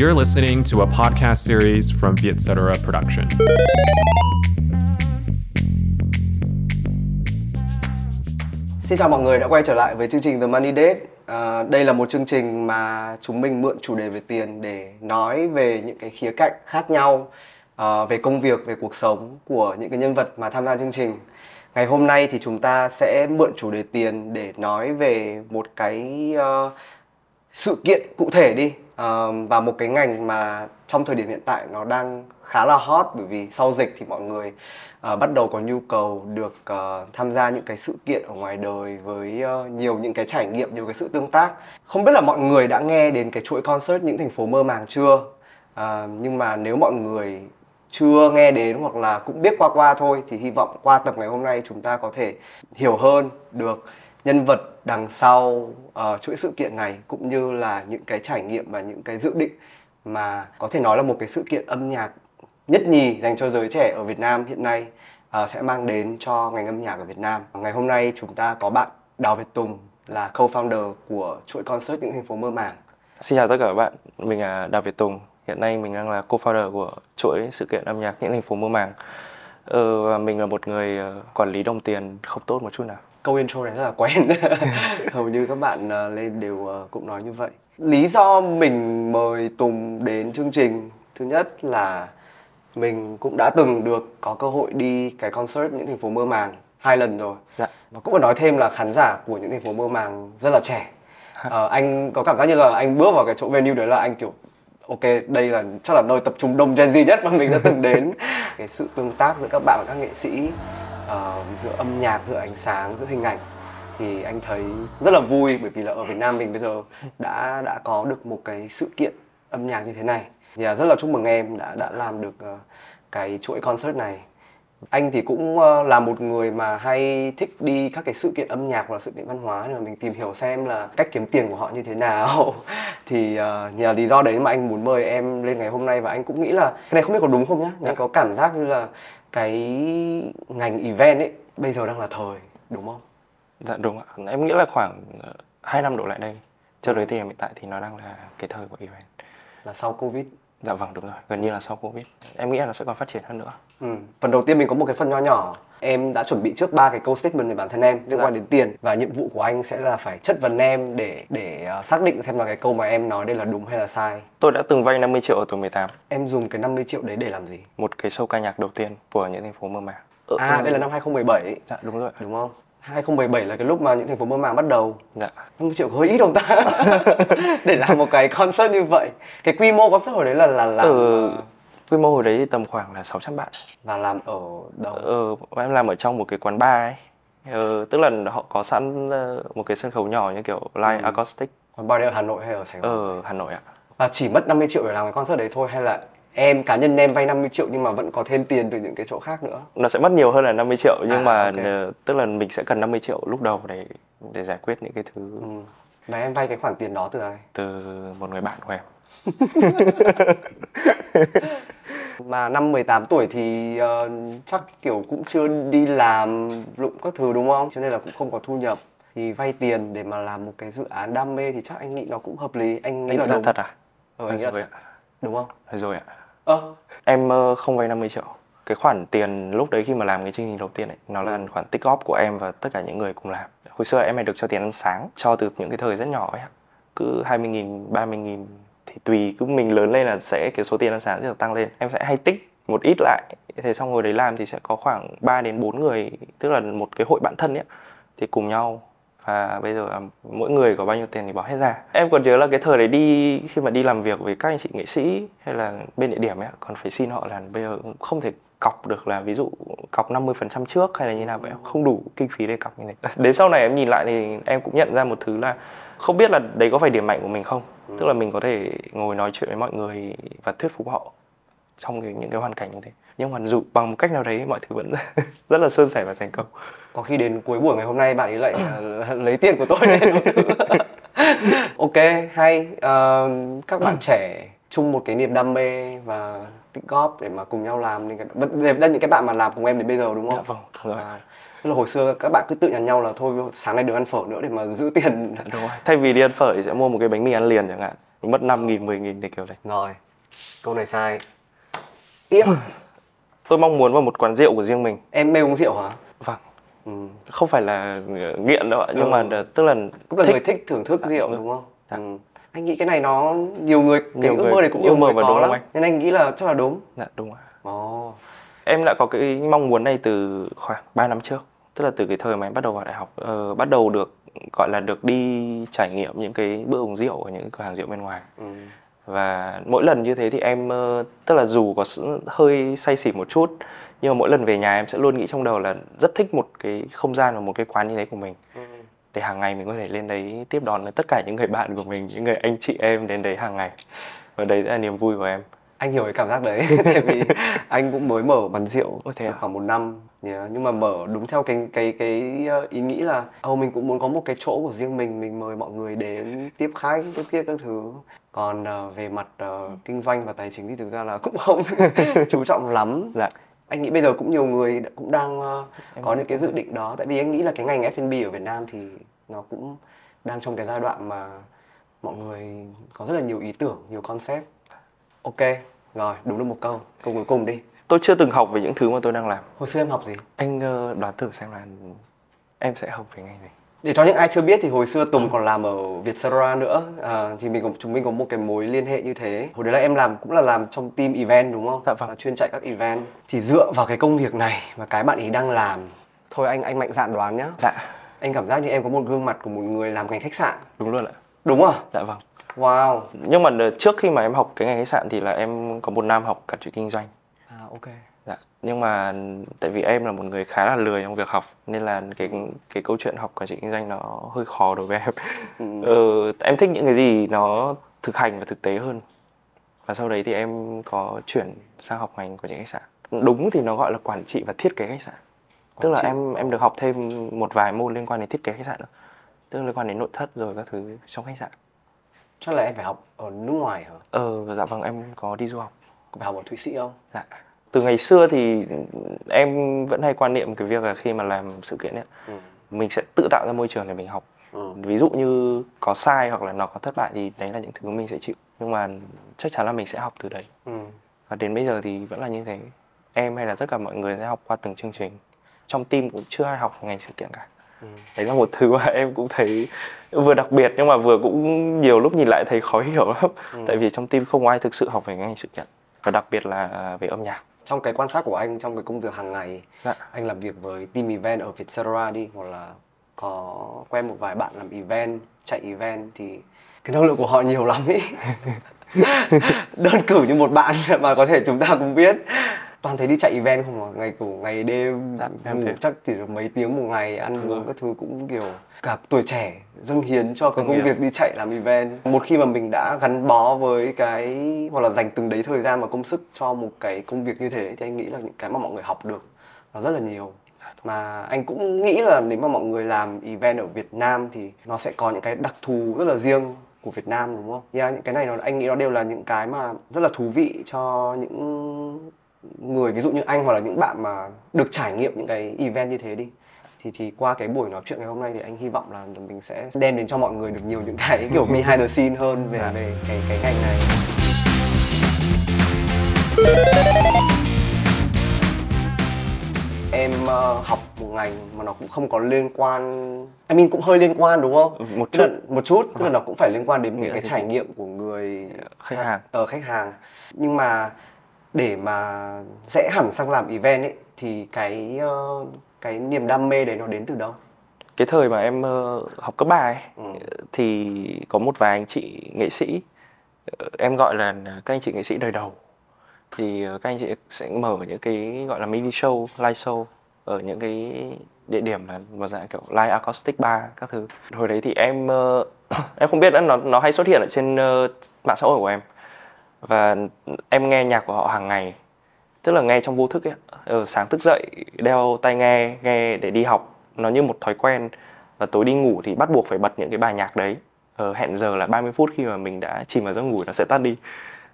You're listening to a podcast series from Vietcetera Production. Xin chào mọi người đã quay trở lại với chương trình The Money Date. À, đây là một chương trình mà chúng mình mượn chủ đề về tiền để nói về những cái khía cạnh khác nhau à, về công việc, về cuộc sống của những cái nhân vật mà tham gia chương trình. Ngày hôm nay thì chúng ta sẽ mượn chủ đề tiền để nói về một cái uh, sự kiện cụ thể đi uh, và một cái ngành mà trong thời điểm hiện tại nó đang khá là hot bởi vì sau dịch thì mọi người uh, bắt đầu có nhu cầu được uh, tham gia những cái sự kiện ở ngoài đời với uh, nhiều những cái trải nghiệm nhiều cái sự tương tác. Không biết là mọi người đã nghe đến cái chuỗi concert những thành phố mơ màng chưa? Uh, nhưng mà nếu mọi người chưa nghe đến hoặc là cũng biết qua qua thôi thì hy vọng qua tập ngày hôm nay chúng ta có thể hiểu hơn được nhân vật đằng sau uh, chuỗi sự kiện này cũng như là những cái trải nghiệm và những cái dự định mà có thể nói là một cái sự kiện âm nhạc nhất nhì dành cho giới trẻ ở Việt Nam hiện nay uh, sẽ mang đến cho ngành âm nhạc ở Việt Nam. Ngày hôm nay chúng ta có bạn Đào Việt Tùng là co-founder của chuỗi concert những thành phố mơ màng. Xin chào tất cả các bạn, mình là Đào Việt Tùng. Hiện nay mình đang là co-founder của chuỗi sự kiện âm nhạc những thành phố mơ màng. Ờ, và mình là một người ờ, quản lý đồng tiền không tốt một chút nào. Câu intro này rất là quen. Hầu như các bạn uh, lên đều uh, cũng nói như vậy. Lý do mình mời Tùng đến chương trình thứ nhất là mình cũng đã từng được có cơ hội đi cái concert những thành phố mơ màng hai lần rồi Dạ. và cũng phải nói thêm là khán giả của những thành phố mơ màng rất là trẻ ờ, anh có cảm giác như là anh bước vào cái chỗ venue đấy là anh kiểu ok đây là chắc là nơi tập trung đông Gen Z nhất mà mình đã từng đến cái sự tương tác giữa các bạn và các nghệ sĩ ờ, giữa âm nhạc giữa ánh sáng giữa hình ảnh thì anh thấy rất là vui bởi vì là ở Việt Nam mình bây giờ đã đã có được một cái sự kiện âm nhạc như thế này. Thì là rất là chúc mừng em đã đã làm được ờ, cái chuỗi concert này. Anh thì cũng ờ, là một người mà hay thích đi các cái sự kiện âm nhạc hoặc là sự kiện văn hóa nên mà mình tìm hiểu xem là cách kiếm tiền của họ như thế nào. Thì uh, nhờ lý do đấy mà anh muốn mời em lên ngày hôm nay và anh cũng nghĩ là cái này không biết có đúng không nhá. Nhưng có cảm giác như là cái ngành event ấy bây giờ đang là thời đúng không Dạ đúng ạ. Em nghĩ là khoảng 2 năm đổ lại đây, cho tới thời điểm hiện tại thì nó đang là cái thời của event. là sau covid Dạ vâng đúng rồi, gần như là sau Covid. Em nghĩ là nó sẽ còn phát triển hơn nữa. Ừ. Phần đầu tiên mình có một cái phần nho nhỏ Em đã chuẩn bị trước ba cái câu statement về bản thân em liên quan đến tiền và nhiệm vụ của anh sẽ là phải chất vấn em để để uh, xác định xem là cái câu mà em nói đây là đúng hay là sai. Tôi đã từng vay 50 triệu ở tuổi 18, Em dùng cái 50 triệu đấy để làm gì? một cái show ca nhạc đầu tiên của những thành phố mơ màng. À, đây là năm 2017 ấy, Dạ đúng rồi. đúng không? 2017 là cái lúc mà những thành phố mơ màng bắt đầu. Dạ. 50 triệu có hơi ít không ta? để làm một cái concert như vậy. Cái quy mô concert hồi đấy là là Ở ờ, quy mô hồi đấy thì tầm khoảng là 600 bạn. và làm ở đâu? Ờ, em làm ở trong một cái quán bar ấy. Ờ, tức là họ có sẵn ờ, một cái sân khấu nhỏ như kiểu live acoustic Còn bao đây ở Hà Nội hay ở Sài Gòn? ở Hà Nội ạ. Và chỉ mất 50 triệu để làm cái concert đấy thôi hay là em cá nhân em vay 50 triệu nhưng mà vẫn có thêm tiền từ những cái chỗ khác nữa Nó sẽ mất nhiều hơn là 50 triệu nhưng À, mà ok. ờ, tức là mình sẽ cần 50 triệu lúc đầu để để giải quyết những cái thứ ừ. và em vay cái khoản tiền đó từ ai từ một người bạn của em. mà năm 18 tuổi thì ờ, chắc kiểu cũng chưa đi làm lụng các thứ đúng không cho nên là cũng không có thu nhập thì vay tiền để mà làm một cái dự án đam mê thì chắc anh nghĩ nó cũng hợp lý anh nghĩ là đúng thật à? ờ, anh nghĩ là rồi ạ. đúng không Rồi ạ. ơ Em ờ, không vay 50 triệu. Cái khoản tiền lúc đấy khi mà làm cái chương trình đầu tiên ấy, nó là khoản tích góp của em và tất cả những người cùng làm. Hồi xưa em hay được cho tiền ăn sáng cho từ những cái thời rất nhỏ ấy. Cứ 20 nghìn, 30 nghìn thì tùy cứ mình lớn lên là sẽ cái số tiền ăn sáng sẽ được tăng lên. Em sẽ hay tích một ít lại. Thế xong rồi đấy làm thì sẽ có khoảng 3 đến 4 người, tức là một cái hội bạn thân ấy thì cùng nhau và bây giờ mỗi người có bao nhiêu tiền thì bỏ hết ra em còn nhớ là cái thời đấy đi khi mà đi làm việc với các anh chị nghệ sĩ hay là bên địa điểm ấy còn phải xin họ là bây giờ không thể cọc được là ví dụ cọc 50% trước hay là như nào vậy? Không đủ kinh phí để cọc như thế. Đến sau này em nhìn lại thì em cũng nhận ra một thứ là không biết là đấy có phải điểm mạnh của mình không. Tức là mình có thể ngồi nói chuyện với mọi người và thuyết phục họ trong cái, những cái hoàn cảnh như thế. Nhưng mà dù bằng một cách nào đấy mọi thứ vẫn rất là suôn sẻ và thành công. Có khi đến cuối buổi ngày hôm nay bạn ấy lại ờ, lấy tiền của tôi ok hay. Ờ, các bạn trẻ chung một cái niềm đam mê và tích góp để mà cùng nhau làm nên cái đây những cái bạn mà làm cùng em đến bây giờ đúng dạ không? vâng đúng rồi. À, tức là hồi xưa các bạn cứ tự nhắn nhau là thôi sáng nay đừng ăn phở nữa để mà giữ tiền Đúng rồi. Thay vì đi ăn phở thì sẽ mua một cái bánh mì ăn liền chẳng hạn. mất 5 nghìn 10 nghìn để kiểu đấy rồi câu này sai tiếp tôi mong muốn vào một quán rượu của riêng mình em mê uống rượu hả vâng ừ. không phải là nghiện đâu ạ nhưng Ừ. mà tức là cũng là thích người thích thưởng thức rượu đúng. đúng không Dạ. ừ. Anh nghĩ cái này nó nhiều người cái Nhiều ước người mơ này cũng ước nhiều mơ người và có lắm anh? nên anh nghĩ là chắc là đúng dạ đúng ạ ồ em đã có cái mong muốn này từ khoảng 3 năm trước tức là từ cái thời mà em bắt đầu vào đại học ờ, bắt đầu được gọi là được đi trải nghiệm những cái bữa uống rượu ở những cái cửa hàng rượu bên ngoài ừ. và mỗi lần như thế thì em ờ, tức là dù có hơi say xỉn một chút nhưng mà mỗi lần về nhà em sẽ luôn nghĩ trong đầu là rất thích một cái không gian và một cái quán như thế của mình Ừ. để hàng ngày mình có thể lên đấy tiếp đón tất cả những người bạn của mình những người anh chị em đến đấy hàng ngày. Và đấy là niềm vui của em. Anh hiểu cái cảm giác đấy tại vì anh cũng mới mở quán rượu Ôi thế à? khoảng một năm yeah. nhưng mà mở đúng theo cái cái cái ờ, ý nghĩ là ô mình cũng muốn có một cái chỗ của riêng mình mình mời mọi người đến tiếp khách tiếp tiếp các thứ. Còn ờ, về mặt ờ, kinh doanh và tài chính thì thực ra là cũng không chú trọng lắm. Dạ anh nghĩ bây giờ cũng nhiều người cũng đang ờ, Em có những cái dự định đó. Tại vì anh nghĩ là cái ngành F&B ở Việt Nam thì nó cũng đang trong cái giai đoạn mà mọi người có rất là nhiều ý tưởng nhiều concept. Ok rồi đúng được một câu. Câu cuối cùng đi. Tôi chưa từng học về những thứ mà tôi đang làm. Hồi xưa em học gì? Anh ờ, đoán thử xem là em sẽ học về ngành gì để cho những ai chưa biết thì hồi xưa Tùng còn làm ở Vietcetera nữa. À, thì mình có, chúng mình có một cái mối liên hệ như thế. Hồi đấy là em làm cũng là làm trong team event đúng không? Dạ vâng. là chuyên chạy các event. Thì dựa vào cái công việc này và cái bạn ấy đang làm thôi anh anh mạnh dạn đoán nhá. Dạ. Anh cảm giác như em có một gương mặt của một người làm ngành khách sạn. Đúng luôn ạ. Đúng à? Dạ vâng. Wow. Nhưng mà trước khi mà em học cái ngành khách sạn thì là em có một năm học quản trị kinh doanh. À ok nhưng mà tại vì em là một người khá là lười trong việc học nên là cái cái câu chuyện học quản trị kinh doanh nó hơi khó đối với em. Ừ. ờ, em thích những cái gì nó thực hành và thực tế hơn. Và sau đấy thì em có chuyển sang học ngành quản trị khách sạn. Đúng thì nó gọi là quản trị và thiết kế khách sạn. Tức là trị. em em được học thêm một vài môn liên quan đến thiết kế khách sạn nữa tức là liên quan đến nội thất rồi các thứ trong khách sạn. Chắc là em phải học ở nước ngoài hả? Ờ dạ vâng em có đi du học. Có phải học ở Thụy Sĩ không? Dạ. Từ ngày xưa thì em vẫn hay quan niệm cái việc là khi mà làm sự kiện ấy, ừ. mình sẽ tự tạo ra môi trường để mình học. Ừ. Ví dụ như có sai hoặc là nó có thất bại thì đấy là những thứ mình sẽ chịu. Nhưng mà chắc chắn là mình sẽ học từ đấy. Ừ. Và đến bây giờ thì vẫn là như thế. Em hay là tất cả mọi người sẽ học qua từng chương trình. Trong team cũng chưa ai học ngành sự kiện cả. Ừ. Đấy là một thứ mà em cũng thấy vừa đặc biệt nhưng mà vừa cũng nhiều lúc nhìn lại thấy khó hiểu lắm. Ừ. Tại vì trong team không ai thực sự học về ngành sự kiện. Và đặc biệt là về âm nhạc. Trong cái quan sát của anh trong cái công việc hàng ngày Dạ. anh làm việc với team event ở Vietcetera đi hoặc là có quen một vài bạn làm event chạy event thì cái năng lượng của họ nhiều lắm ý. Đơn cử như một bạn mà có thể chúng ta cũng biết. Toàn thấy đi chạy event không à ngày củ ngày đêm Dạ, ngủ chắc chỉ được mấy tiếng một ngày ăn uống các thứ cũng kiểu cả tuổi trẻ dâng hiến cho cái công việc. đi chạy làm event. Một khi mà mình đã gắn bó với cái hoặc là dành từng đấy thời gian và công sức cho một cái công việc như thế thì anh nghĩ là những cái mà mọi người học được nó rất là nhiều. Mà anh cũng nghĩ là nếu mà mọi người làm event ở Việt Nam thì nó sẽ có những cái đặc thù rất là riêng của Việt Nam đúng không? Yeah, những cái này nó anh nghĩ nó đều là những cái mà rất là thú vị cho những người ví dụ như anh hoặc là những bạn mà được trải nghiệm những cái event như thế đi thì thì qua cái buổi nói chuyện ngày hôm nay thì anh hy vọng là mình sẽ đem đến cho mọi người được nhiều những cái kiểu behind the scene hơn về về cái cái ngành này. Em ờ, học một ngành mà nó cũng không có liên quan I mean cũng hơi liên quan đúng không? Một Tức là- chút. một chút tức là nó cũng phải liên quan đến Nghĩa cái, trải nghiệm của người Khách hàng. ở khách hàng nhưng mà để mà sẽ hẳn sang làm event ấy thì cái ờ, cái niềm đam mê đấy nó đến từ đâu cái thời mà em ờ, học cấp 3 ấy, Ừ. thì có một vài anh chị nghệ sĩ ờ, em gọi là các anh chị nghệ sĩ đời đầu thì ờ, các anh chị sẽ mở những cái gọi là mini show, live show ở những cái địa điểm là một dạng kiểu live acoustic bar các thứ. Hồi đấy thì em em không biết nó nó hay xuất hiện ở trên mạng xã hội của em và em nghe nhạc của họ hàng ngày tức là nghe trong vô thức ấy ừ, sáng thức dậy đeo tai nghe nghe để đi học nó như một thói quen. Và tối đi ngủ thì bắt buộc phải bật những cái bài nhạc đấy. Ờ, hẹn giờ là 30 phút khi mà mình đã chìm vào giấc ngủ nó sẽ tắt đi.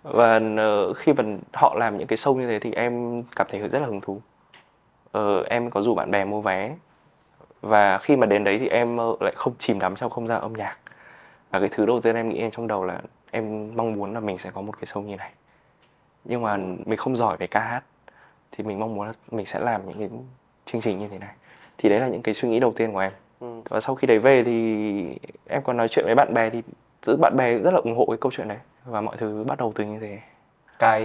Và ờ, khi mà họ làm những cái show như thế thì em cảm thấy rất là hứng thú. Ờ, em có rủ bạn bè mua vé. Và khi mà đến đấy thì em ờ, lại không chìm đắm trong không gian âm nhạc. Và cái thứ đầu tiên em nghĩ trong đầu là em mong muốn là mình sẽ có một cái show như này nhưng mà mình không giỏi về ca hát thì mình mong muốn là mình sẽ làm những cái chương trình như thế này. Thì đấy là những cái suy nghĩ đầu tiên của em. Ừ. và sau khi đấy về thì em còn nói chuyện với bạn bè thì bạn bè rất là ủng hộ cái câu chuyện đấy. Và mọi thứ bắt đầu từ như thế. Cái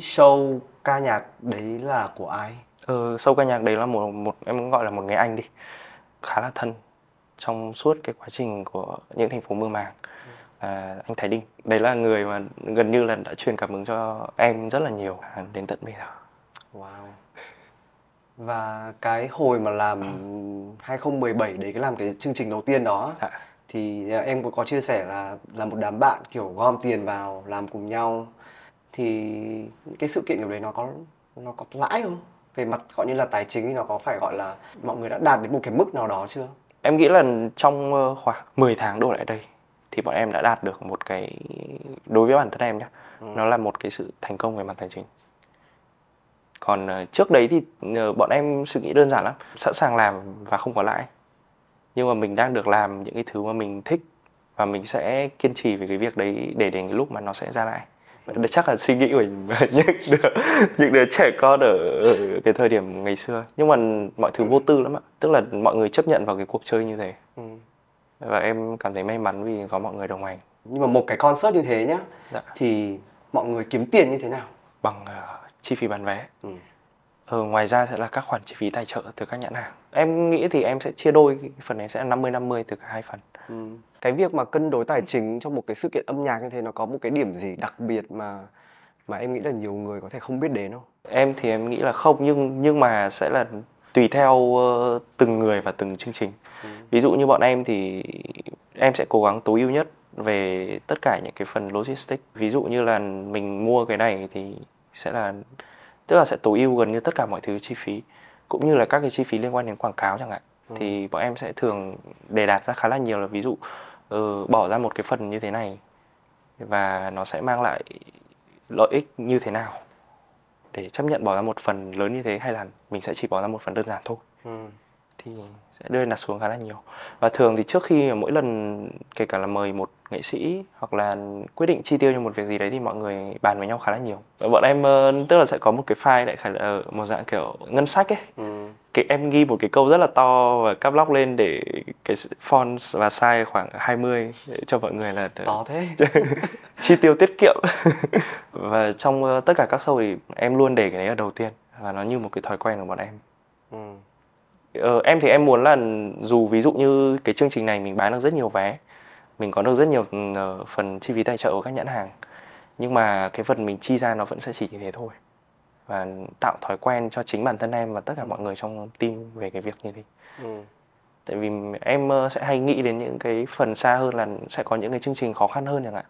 show ca nhạc đấy là của ai? Ờ, sâu ca nhạc đấy là một một em gọi là một người anh đi. Khá là thân trong suốt cái quá trình của những thành phố mơ màng à, anh Thái Đinh đấy là người mà gần như là đã truyền cảm hứng cho em rất là nhiều à, đến tận bây giờ. Wow. Và cái hồi mà làm 2017 đấy cái làm cái chương trình đầu tiên đó dạ. thì à, em có, có chia sẻ là là một đám bạn kiểu gom tiền vào làm cùng nhau. Thì cái sự kiện kiểu đấy nó có nó có lãi không? Về mặt gọi như là tài chính thì nó có phải gọi là mọi người đã đạt đến một cái mức nào đó chưa? Em nghĩ là trong ờ, khoảng 10 tháng đổ lại đây thì bọn em đã đạt được một cái đối với bản thân em nhé, nó là một cái sự thành công về mặt tài chính. Còn ờ, trước đấy thì ờ, bọn em suy nghĩ đơn giản lắm, sẵn sàng làm và không có lãi. Nhưng mà mình đang được làm những cái thứ mà mình thích và mình sẽ kiên trì về cái việc đấy để đến cái lúc mà nó sẽ ra lại. Chắc là suy nghĩ của những đứa, những đứa trẻ con ở ở cái thời điểm ngày xưa. Nhưng mà mọi thứ vô tư lắm ạ. Tức là mọi người chấp nhận vào cái cuộc chơi như thế ừ. Và em cảm thấy may mắn vì có mọi người đồng hành nhưng mà một cái concert như thế nhá Dạ. thì mọi người kiếm tiền như thế nào bằng ờ, chi phí bán vé ừ. ờ, ngoài ra sẽ là các khoản chi phí tài trợ từ các nhãn hàng em nghĩ thì em sẽ chia đôi phần này sẽ là 50 50 từ cả hai phần Ừ. Cái việc mà cân đối tài chính trong một cái sự kiện âm nhạc như thế nó có một cái điểm gì đặc biệt mà mà em nghĩ là nhiều người có thể không biết đến không? em thì em nghĩ là không nhưng nhưng mà sẽ là tùy theo ờ, từng người và từng chương trình. Ví dụ như bọn em thì em sẽ cố gắng tối ưu nhất về tất cả những cái phần logistics. Ví dụ như là mình mua cái này thì sẽ là tức là sẽ tối ưu gần như tất cả mọi thứ chi phí cũng như là các cái chi phí liên quan đến quảng cáo chẳng hạn. Thì bọn em sẽ thường đề đạt ra khá là nhiều là ví dụ ờ, bỏ ra một cái phần như thế này và nó sẽ mang lại lợi ích như thế nào để chấp nhận bỏ ra một phần lớn như thế hay là mình sẽ chỉ bỏ ra một phần đơn giản thôi. Thì sẽ đưa đặt xuống khá là nhiều. Và thường thì trước khi mỗi lần kể cả là mời một nghệ sĩ hoặc là quyết định chi tiêu cho một việc gì đấy thì mọi người bàn với nhau khá là nhiều. Và bọn em ờ, tức là sẽ có một cái file đại khái là ở một dạng kiểu ngân sách ấy. Ừ. cái em ghi một cái câu rất là to và cắp lóc lên để cái font và size khoảng 20 để cho mọi người là To thế. chi tiêu tiết kiệm và trong ờ, tất cả các show thì em luôn để cái đấy ở đầu tiên và nó như một cái thói quen của bọn em Ừ. ờ, em thì em muốn là dù ví dụ như cái chương trình này mình bán được rất nhiều vé mình có được rất nhiều ờ, phần chi phí tài trợ của các nhãn hàng nhưng mà cái phần mình chi ra nó vẫn sẽ chỉ như thế thôi và tạo thói quen cho chính bản thân em và tất cả mọi người trong team về cái việc như thế Ừ. tại vì em ờ, sẽ hay nghĩ đến những cái phần xa hơn là sẽ có những cái chương trình khó khăn hơn chẳng hạn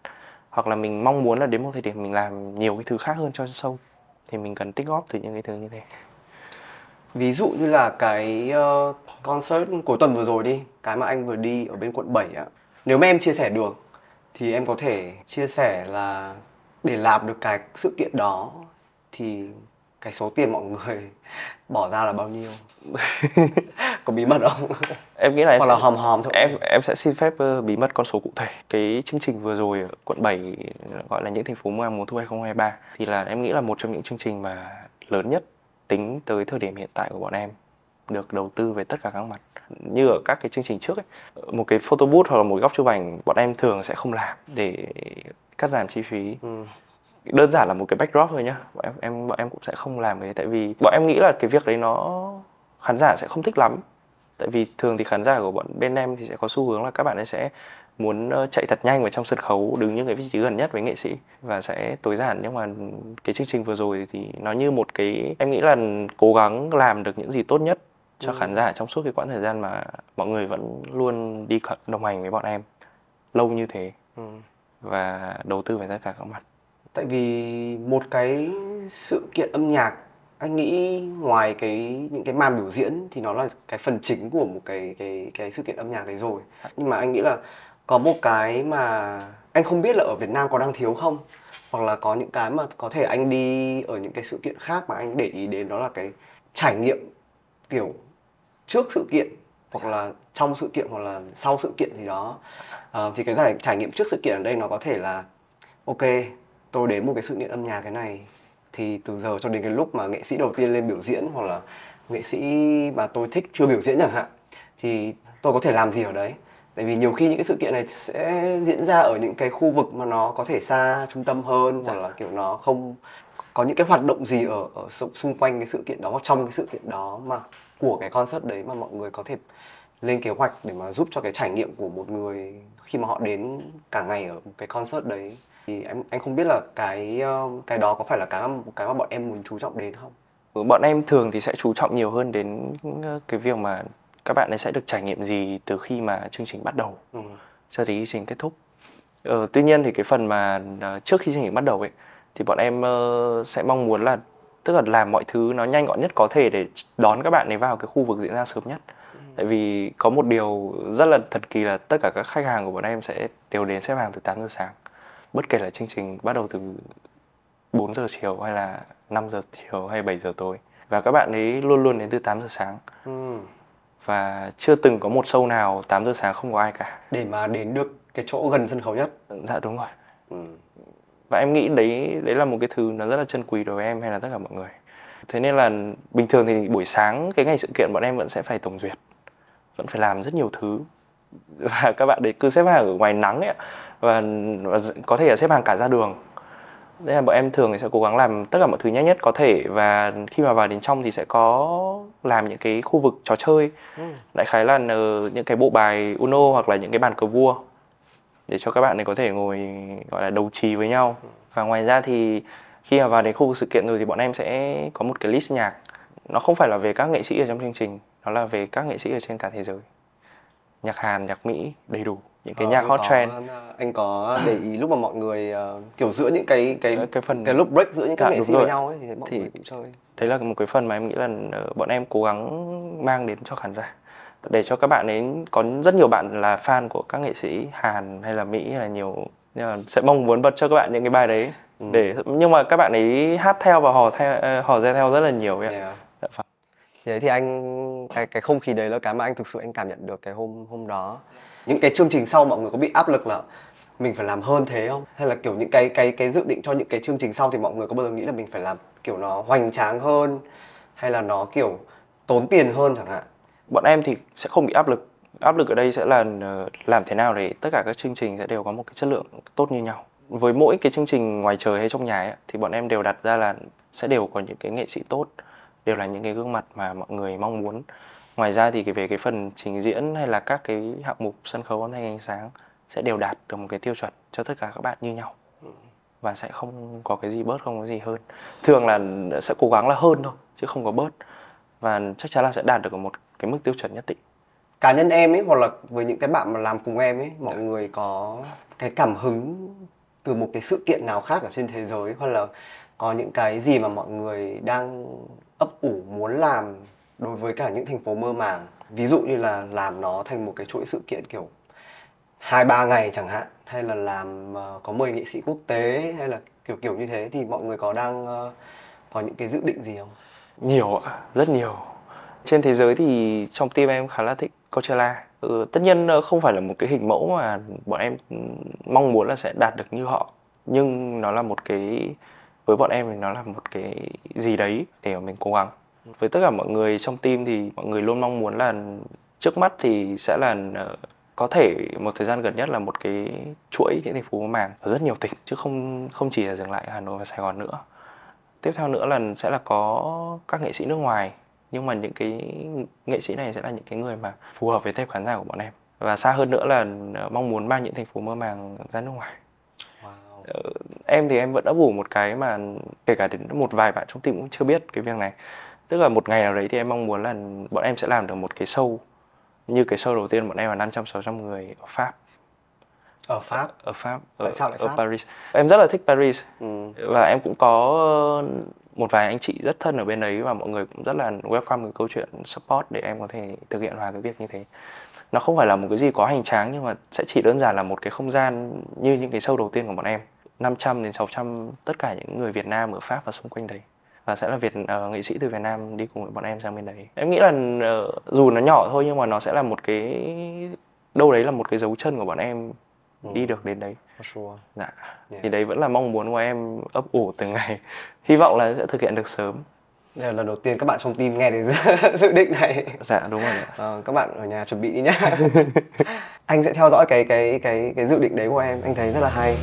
hoặc là mình mong muốn là đến một thời điểm mình làm nhiều cái thứ khác hơn cho show thì mình cần tích góp từ những cái thứ như thế Ví dụ như là cái ờ, concert cuối tuần vừa rồi đi, cái mà anh vừa đi ở bên quận 7 á. Nếu mà em chia sẻ được thì em có thể chia sẻ là để làm được cái sự kiện đó thì cái số tiền mọi người bỏ ra là bao nhiêu? có bí mật không? em nghĩ là em Hoặc là sẽ, hòm hòm thôi. em em sẽ xin phép bí mật con số cụ thể cái chương trình vừa rồi ở quận 7 gọi là những thành phố mùa mùa thu 2023 thì là em nghĩ là một trong những chương trình mà lớn nhất tính tới thời điểm hiện tại của bọn em được đầu tư về tất cả các mặt như ở các cái chương trình trước ấy một cái photo booth hoặc là một góc chụp ảnh bọn em thường sẽ không làm để cắt giảm chi phí Ừ. đơn giản là một cái backdrop thôi nhá. Bọn em em bọn em cũng sẽ không làm cái đấy tại vì bọn em nghĩ là cái việc đấy nó khán giả sẽ không thích lắm. Tại vì thường thì khán giả của bọn bên em thì sẽ có xu hướng là các bạn ấy sẽ muốn ờ, chạy thật nhanh vào trong sân khấu đứng những cái vị trí gần nhất với nghệ sĩ và sẽ tối giản. Nhưng mà cái chương trình vừa rồi thì nó như một cái em nghĩ là cố gắng làm được những gì tốt nhất cho khán giả trong suốt cái quãng thời gian mà mọi người vẫn luôn đi đồng hành với bọn em. Lâu như thế. Ừ. và đầu tư về tất cả các mặt Tại vì một cái sự kiện âm nhạc anh nghĩ ngoài cái những cái màn biểu diễn thì nó là cái phần chính của một cái cái cái sự kiện âm nhạc đấy rồi. Nhưng mà anh nghĩ là có một cái mà anh không biết là ở Việt Nam có đang thiếu không hoặc là có những cái mà có thể anh đi ở những cái sự kiện khác mà anh để ý đến đó là cái trải nghiệm kiểu trước sự kiện hoặc là trong sự kiện hoặc là sau sự kiện gì đó à, thì cái giải trải nghiệm trước sự kiện ở đây nó có thể là ok tôi đến một cái sự kiện âm nhạc cái này thì từ giờ cho đến cái lúc mà nghệ sĩ đầu tiên lên biểu diễn hoặc là nghệ sĩ mà tôi thích chưa biểu diễn chẳng hạn, thì tôi có thể làm gì ở đấy? Tại vì nhiều khi những cái sự kiện này sẽ diễn ra ở những cái khu vực mà nó có thể xa trung tâm hơn hoặc là kiểu nó không có những cái hoạt động gì ở ở xung xung quanh cái sự kiện đó hoặc trong cái sự kiện đó mà của cái concert đấy mà mọi người có thể lên kế hoạch để mà giúp cho cái trải nghiệm của một người khi mà họ đến cả ngày ở một cái concert đấy thì em anh không biết là cái ờ, cái đó có phải là cái cái mà bọn em muốn chú trọng đến không? Bọn em thường thì sẽ chú trọng nhiều hơn đến ờ, cái việc mà các bạn ấy sẽ được trải nghiệm gì từ khi mà chương trình bắt đầu ừ. cho đến chương trình kết thúc. Ờ, tuy nhiên thì cái phần mà ờ, trước khi chương trình bắt đầu ấy thì bọn em sẽ mong muốn là tức là làm mọi thứ nó nhanh gọn nhất có thể để đón các bạn ấy vào cái khu vực diễn ra sớm nhất. Tại vì có một điều rất là thật kỳ là tất cả các khách hàng của bọn em sẽ đều đến xếp hàng từ 8 giờ sáng bất kể là chương trình bắt đầu từ 4 giờ chiều hay là 5 giờ chiều hay 7 giờ tối. Và các bạn ấy luôn luôn đến từ 8 giờ sáng. Ừ. và chưa từng có một show nào 8 giờ sáng không có ai cả. Để mà đến được cái chỗ gần sân khấu nhất. Dạ đúng rồi. Ừ. và em nghĩ đấy đấy là một cái thứ nó rất là chân quý đối với em hay là tất cả mọi người. Thế nên là bình thường thì buổi sáng cái ngày sự kiện bọn em vẫn sẽ phải tổng duyệt. Vẫn phải làm rất nhiều thứ và các bạn đấy cứ xếp hàng ở ngoài nắng ấy và, và có thể là xếp hàng cả ra đường. Thế là bọn em thường thì sẽ cố gắng làm tất cả mọi thứ nhanh nhất có thể. Và khi mà vào đến trong thì sẽ có làm những cái khu vực trò chơi. Ừ. đại khái là ờ, những cái bộ bài Uno hoặc là những cái bàn cờ vua. Để cho các bạn ấy có thể ngồi gọi là đấu trí với nhau. Và ngoài ra thì khi mà vào đến khu vực sự kiện rồi thì bọn em sẽ có một cái list nhạc. Nó không phải là về các nghệ sĩ ở trong chương trình. Nó là về các nghệ sĩ ở trên cả thế giới nhạc Hàn nhạc Mỹ đầy đủ những cái Ờ, nhạc hot có- trend anh có để ý lúc mà mọi người ờ, kiểu giữa những cái cái Ờ, cái phần cái lúc break giữa những các Dạ, nghệ sĩ với nhau ấy thì mọi Thì- người cũng chơi đấy là một cái phần mà em nghĩ là ờ, bọn em cố gắng mang đến cho khán giả để cho các bạn ấy có rất nhiều bạn là fan của các nghệ sĩ Hàn hay là Mỹ hay là nhiều nhưng mà sẽ mong muốn bật cho các bạn những cái bài đấy Ừ. để nhưng mà các bạn ấy hát theo và hò theo ờ, hò re theo rất là nhiều ấy. Yeah. Dạ thế Đấy thì anh cái cái không khí đấy là cái mà anh thực sự anh cảm nhận được cái hôm hôm đó. Những cái chương trình sau mọi người có bị áp lực là mình phải làm hơn thế không? Hay là kiểu những cái cái cái dự định cho những cái chương trình sau thì mọi người có bao giờ nghĩ là mình phải làm kiểu nó hoành tráng hơn hay là nó kiểu tốn tiền hơn chẳng hạn? bọn em thì sẽ không bị áp lực áp lực ở đây sẽ là ờ, làm thế nào để tất cả các chương trình sẽ đều có một cái chất lượng tốt như nhau với mỗi cái chương trình ngoài trời hay trong nhà ấy, thì bọn em đều đặt ra là sẽ đều có những cái nghệ sĩ tốt đều là những cái gương mặt mà mọi người mong muốn. Ngoài ra thì về cái phần trình diễn hay là các cái hạng mục sân khấu âm thanh ánh sáng sẽ đều đạt được một cái tiêu chuẩn cho tất cả các bạn như nhau. Và sẽ không có cái gì bớt không có gì hơn. Thường là sẽ cố gắng là hơn thôi chứ không có bớt. Và chắc chắn là sẽ đạt được một cái mức tiêu chuẩn nhất định. Cá nhân em ấy hoặc là với những cái bạn mà làm cùng em ấy, mọi người có cái cảm hứng từ một cái sự kiện nào khác ở trên thế giới? Hoặc là có những cái gì mà mọi người đang ấp ủ muốn làm đối với cả những thành phố mơ màng. Ví dụ như là làm nó thành một cái chuỗi sự kiện kiểu hai ba ngày chẳng hạn hay là làm ờ, có mời nghệ sĩ quốc tế hay là kiểu kiểu như thế thì mọi người có đang ờ, có những cái dự định gì không? nhiều ạ rất nhiều. Trên thế giới thì trong team em khá là thích Coachella. Ừ, tất nhiên ờ, không phải là một cái hình mẫu mà bọn em ừ, mong muốn là sẽ đạt được như họ nhưng nó là một cái với bọn em thì nó là một cái gì đấy để mà mình cố gắng. Với tất cả mọi người trong team thì mọi người luôn mong muốn là trước mắt thì sẽ là ờ, có thể một thời gian gần nhất là một cái chuỗi những thành phố màng ở rất nhiều tỉnh, chứ không không chỉ là dừng lại ở Hà Nội và Sài Gòn nữa. Tiếp theo nữa là sẽ là có các nghệ sĩ nước ngoài, nhưng mà những cái nghệ sĩ này sẽ là những cái người mà phù hợp với tệp khán giả của bọn em. Và xa hơn nữa là ờ, mong muốn mang những thành phố mơ màng ra nước ngoài em thì em vẫn ấp ủ một cái mà kể cả đến một vài bạn trong team cũng chưa biết cái việc này tức là một ngày nào đấy thì em mong muốn là bọn em sẽ làm được một cái show như cái show đầu tiên bọn em là 500 600 người ở Pháp Ở Pháp. ở Pháp ở, Tại sao lại ở Pháp? Paris em rất là thích Paris Ừ. và em cũng có một vài anh chị rất thân ở bên đấy và mọi người cũng rất là welcome cái câu chuyện support để em có thể thực hiện vào cái việc như thế nó không phải là một cái gì quá hoành tráng nhưng mà sẽ chỉ đơn giản là một cái không gian như những cái show đầu tiên của bọn em. 500 đến 600 tất cả những người Việt Nam ở Pháp và xung quanh đấy. Và sẽ là Việt ờ, nghệ sĩ từ Việt Nam đi cùng với bọn em sang bên đấy. Em nghĩ là ờ, dù nó nhỏ thôi nhưng mà nó sẽ là một cái đâu đấy là một cái dấu chân của bọn em đi được đến đấy. Sure. dạ. Yeah. thì đấy vẫn là mong muốn của em ấp ủ từng ngày. Hy vọng là sẽ thực hiện được sớm Đây là lần đầu tiên các bạn trong team nghe đến dự định này. dạ đúng rồi Ờ, các bạn ở nhà chuẩn bị đi nhá. anh sẽ theo dõi cái cái cái cái dự định đấy của em, anh thấy rất là hay.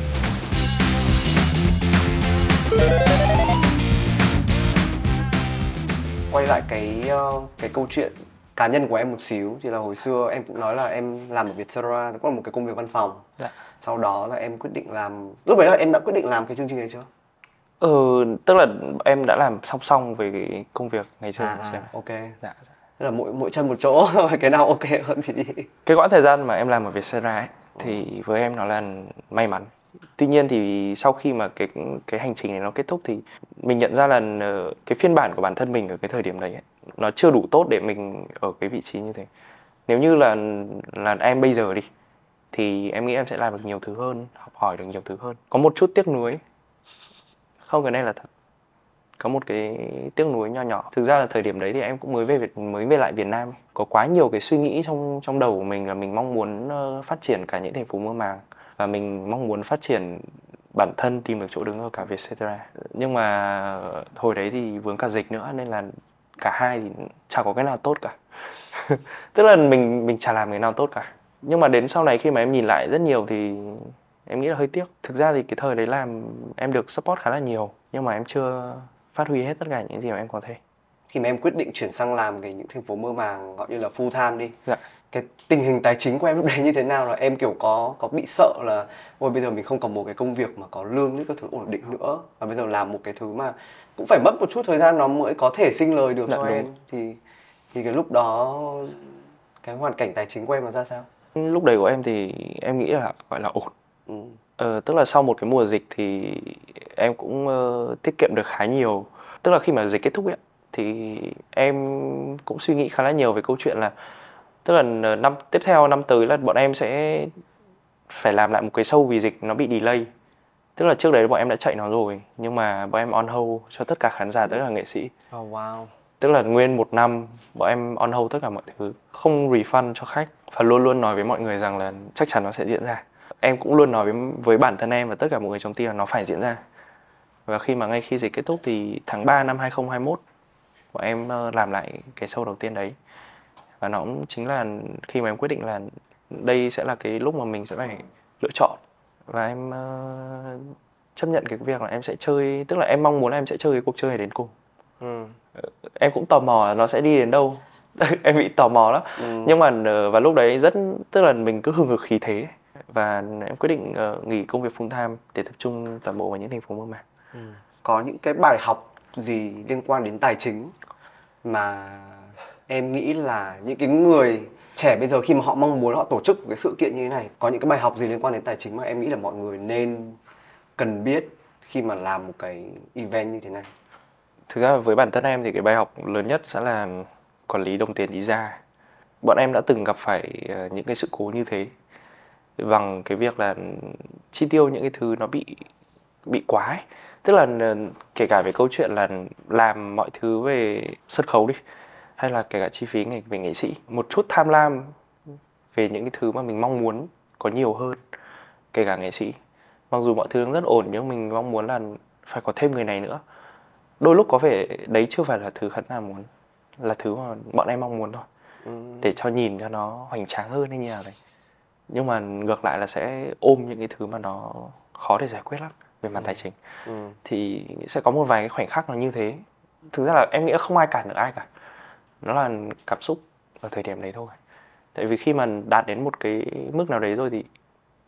Quay lại cái ờ, cái câu chuyện cá nhân của em một xíu thì là hồi xưa em cũng nói là em làm ở Vietcetera cũng là một cái công việc văn phòng. Dạ. Sau đó là em quyết định làm lúc đấy là em đã quyết định làm cái chương trình đấy chưa? Ừ tức là em đã làm song song về cái công việc ngày xưa À, xưa. à, ok. dạ, dạ. Tức là mỗi mỗi chân một chỗ, cái nào ok hơn thì cái quãng thời gian mà em làm ở Vietcetera ấy thì với em nó là may mắn tuy nhiên thì sau khi mà cái cái hành trình này nó kết thúc thì mình nhận ra là ờ, cái phiên bản của bản thân mình ở cái thời điểm đấy ấy, nó chưa đủ tốt để mình ở cái vị trí như thế nếu như là là em bây giờ đi thì em nghĩ em sẽ làm được nhiều thứ hơn học hỏi được nhiều thứ hơn có một chút tiếc nuối không, cái này là thật. Có một cái tiếc nuối nho nhỏ. Thực ra là thời điểm đấy thì em cũng mới về Việt, mới về lại Việt Nam có quá nhiều cái suy nghĩ trong trong đầu của mình là mình mong muốn ờ, phát triển cả những thành phố mơ màng và mình mong muốn phát triển bản thân, tìm được chỗ đứng ở cả Vietcetera. Nhưng mà hồi đấy thì vướng cả dịch nữa nên là cả hai thì chả có cái nào tốt cả. Tức là mình mình chả làm cái nào tốt cả. Nhưng mà đến sau này khi mà em nhìn lại rất nhiều thì em nghĩ là hơi tiếc thực ra thì cái thời đấy làm em được support khá là nhiều nhưng mà em chưa phát huy hết tất cả những gì mà em có thể khi mà em quyết định chuyển sang làm cái những thành phố mơ màng gọi như là full time đi Dạ. cái tình hình tài chính của em lúc đấy như thế nào là em kiểu có có bị sợ là ôi bây giờ mình không còn một cái công việc mà có lương với các thứ ổn định nữa và bây giờ làm một cái thứ mà cũng phải mất một chút thời gian nó mới có thể sinh lời được Dạ, cho đúng. em thì thì cái lúc đó cái hoàn cảnh tài chính của em là ra sao lúc đấy của em thì em nghĩ là gọi là ổn. Ờ, tức là sau một cái mùa dịch thì em cũng ờ, tiết kiệm được khá nhiều. Tức là khi mà dịch kết thúc ấy thì em cũng suy nghĩ khá là nhiều về câu chuyện là tức là ờ, năm tiếp theo năm tới là bọn em sẽ phải làm lại một cái show vì dịch nó bị delay. Tức là trước đấy bọn em đã chạy nó rồi nhưng mà bọn em on hold cho tất cả khán giả tất cả nghệ sĩ. Oh, wow. Tức là nguyên một năm bọn em on hold tất cả mọi thứ không refund cho khách và luôn luôn nói với mọi người rằng là chắc chắn nó sẽ diễn ra em cũng luôn nói với với bản thân em và tất cả mọi người trong team là nó phải diễn ra. Và khi mà ngay khi dịch kết thúc thì tháng 3 năm 2021 bọn em ờ, làm lại cái show đầu tiên đấy. Và nó cũng chính là khi mà em quyết định là đây sẽ là cái lúc mà mình sẽ phải lựa chọn. Và em ờ, chấp nhận cái việc là em sẽ chơi tức là em mong muốn là em sẽ chơi cái cuộc chơi này đến cùng. Ừ. em cũng tò mò là nó sẽ đi đến đâu. Em bị tò mò lắm. Ừ. nhưng mà ờ, vào lúc đấy rất tức là mình cứ hừng hực khí thế và em quyết định ờ, nghỉ công việc full time để tập trung toàn bộ vào những thành phố mơ màng. Có những cái bài học gì liên quan đến tài chính mà em nghĩ là những cái người trẻ bây giờ khi mà họ mong muốn họ tổ chức một cái sự kiện như thế này có những cái bài học gì liên quan đến tài chính mà em nghĩ là mọi người nên cần biết khi mà làm một cái event như thế này? Thực ra với bản thân em thì cái bài học lớn nhất sẽ là quản lý đồng tiền đi ra. Bọn em đã từng gặp phải ờ, những cái sự cố như thế bằng cái việc là chi tiêu những cái thứ nó bị bị quá ấy. tức là ờ, kể cả về câu chuyện là làm mọi thứ về sân khấu đi hay là kể cả chi phí về, về nghệ sĩ một chút tham lam về những cái thứ mà mình mong muốn có nhiều hơn kể cả nghệ sĩ. Mặc dù mọi thứ rất ổn nhưng mình mong muốn là phải có thêm người này nữa. Đôi lúc có vẻ đấy chưa phải là thứ khán giả muốn là thứ mà bọn em mong muốn thôi. Để cho nhìn cho nó hoành tráng hơn hay như nào đấy nhưng mà ngược lại là sẽ ôm những cái thứ mà nó khó để giải quyết lắm về mặt tài chính. Ừ. thì sẽ có một vài cái khoảnh khắc nó như thế. Thực ra là em nghĩ là không ai cản được ai cả. Nó là cảm xúc ở thời điểm đấy thôi. Tại vì khi mà đạt đến một cái mức nào đấy rồi thì